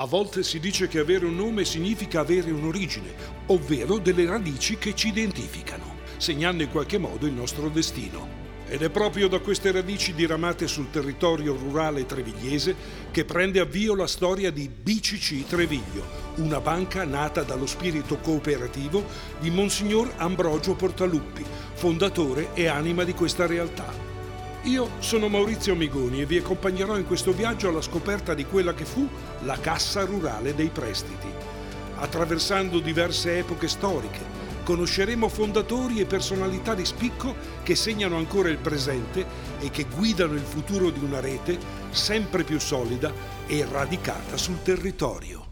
A volte si dice che avere un nome significa avere un'origine, ovvero delle radici che ci identificano, segnando in qualche modo il nostro destino. Ed è proprio da queste radici diramate sul territorio rurale trevigliese che prende avvio la storia di BCC Treviglio, una banca nata dallo spirito cooperativo di Monsignor Ambrogio Portaluppi, fondatore e anima di questa realtà. Io sono Maurizio Migoni e vi accompagnerò in questo viaggio alla scoperta di quella che fu la Cassa Rurale dei Prestiti. Attraversando diverse epoche storiche, conosceremo fondatori e personalità di spicco che segnano ancora il presente e che guidano il futuro di una rete sempre più solida e radicata sul territorio.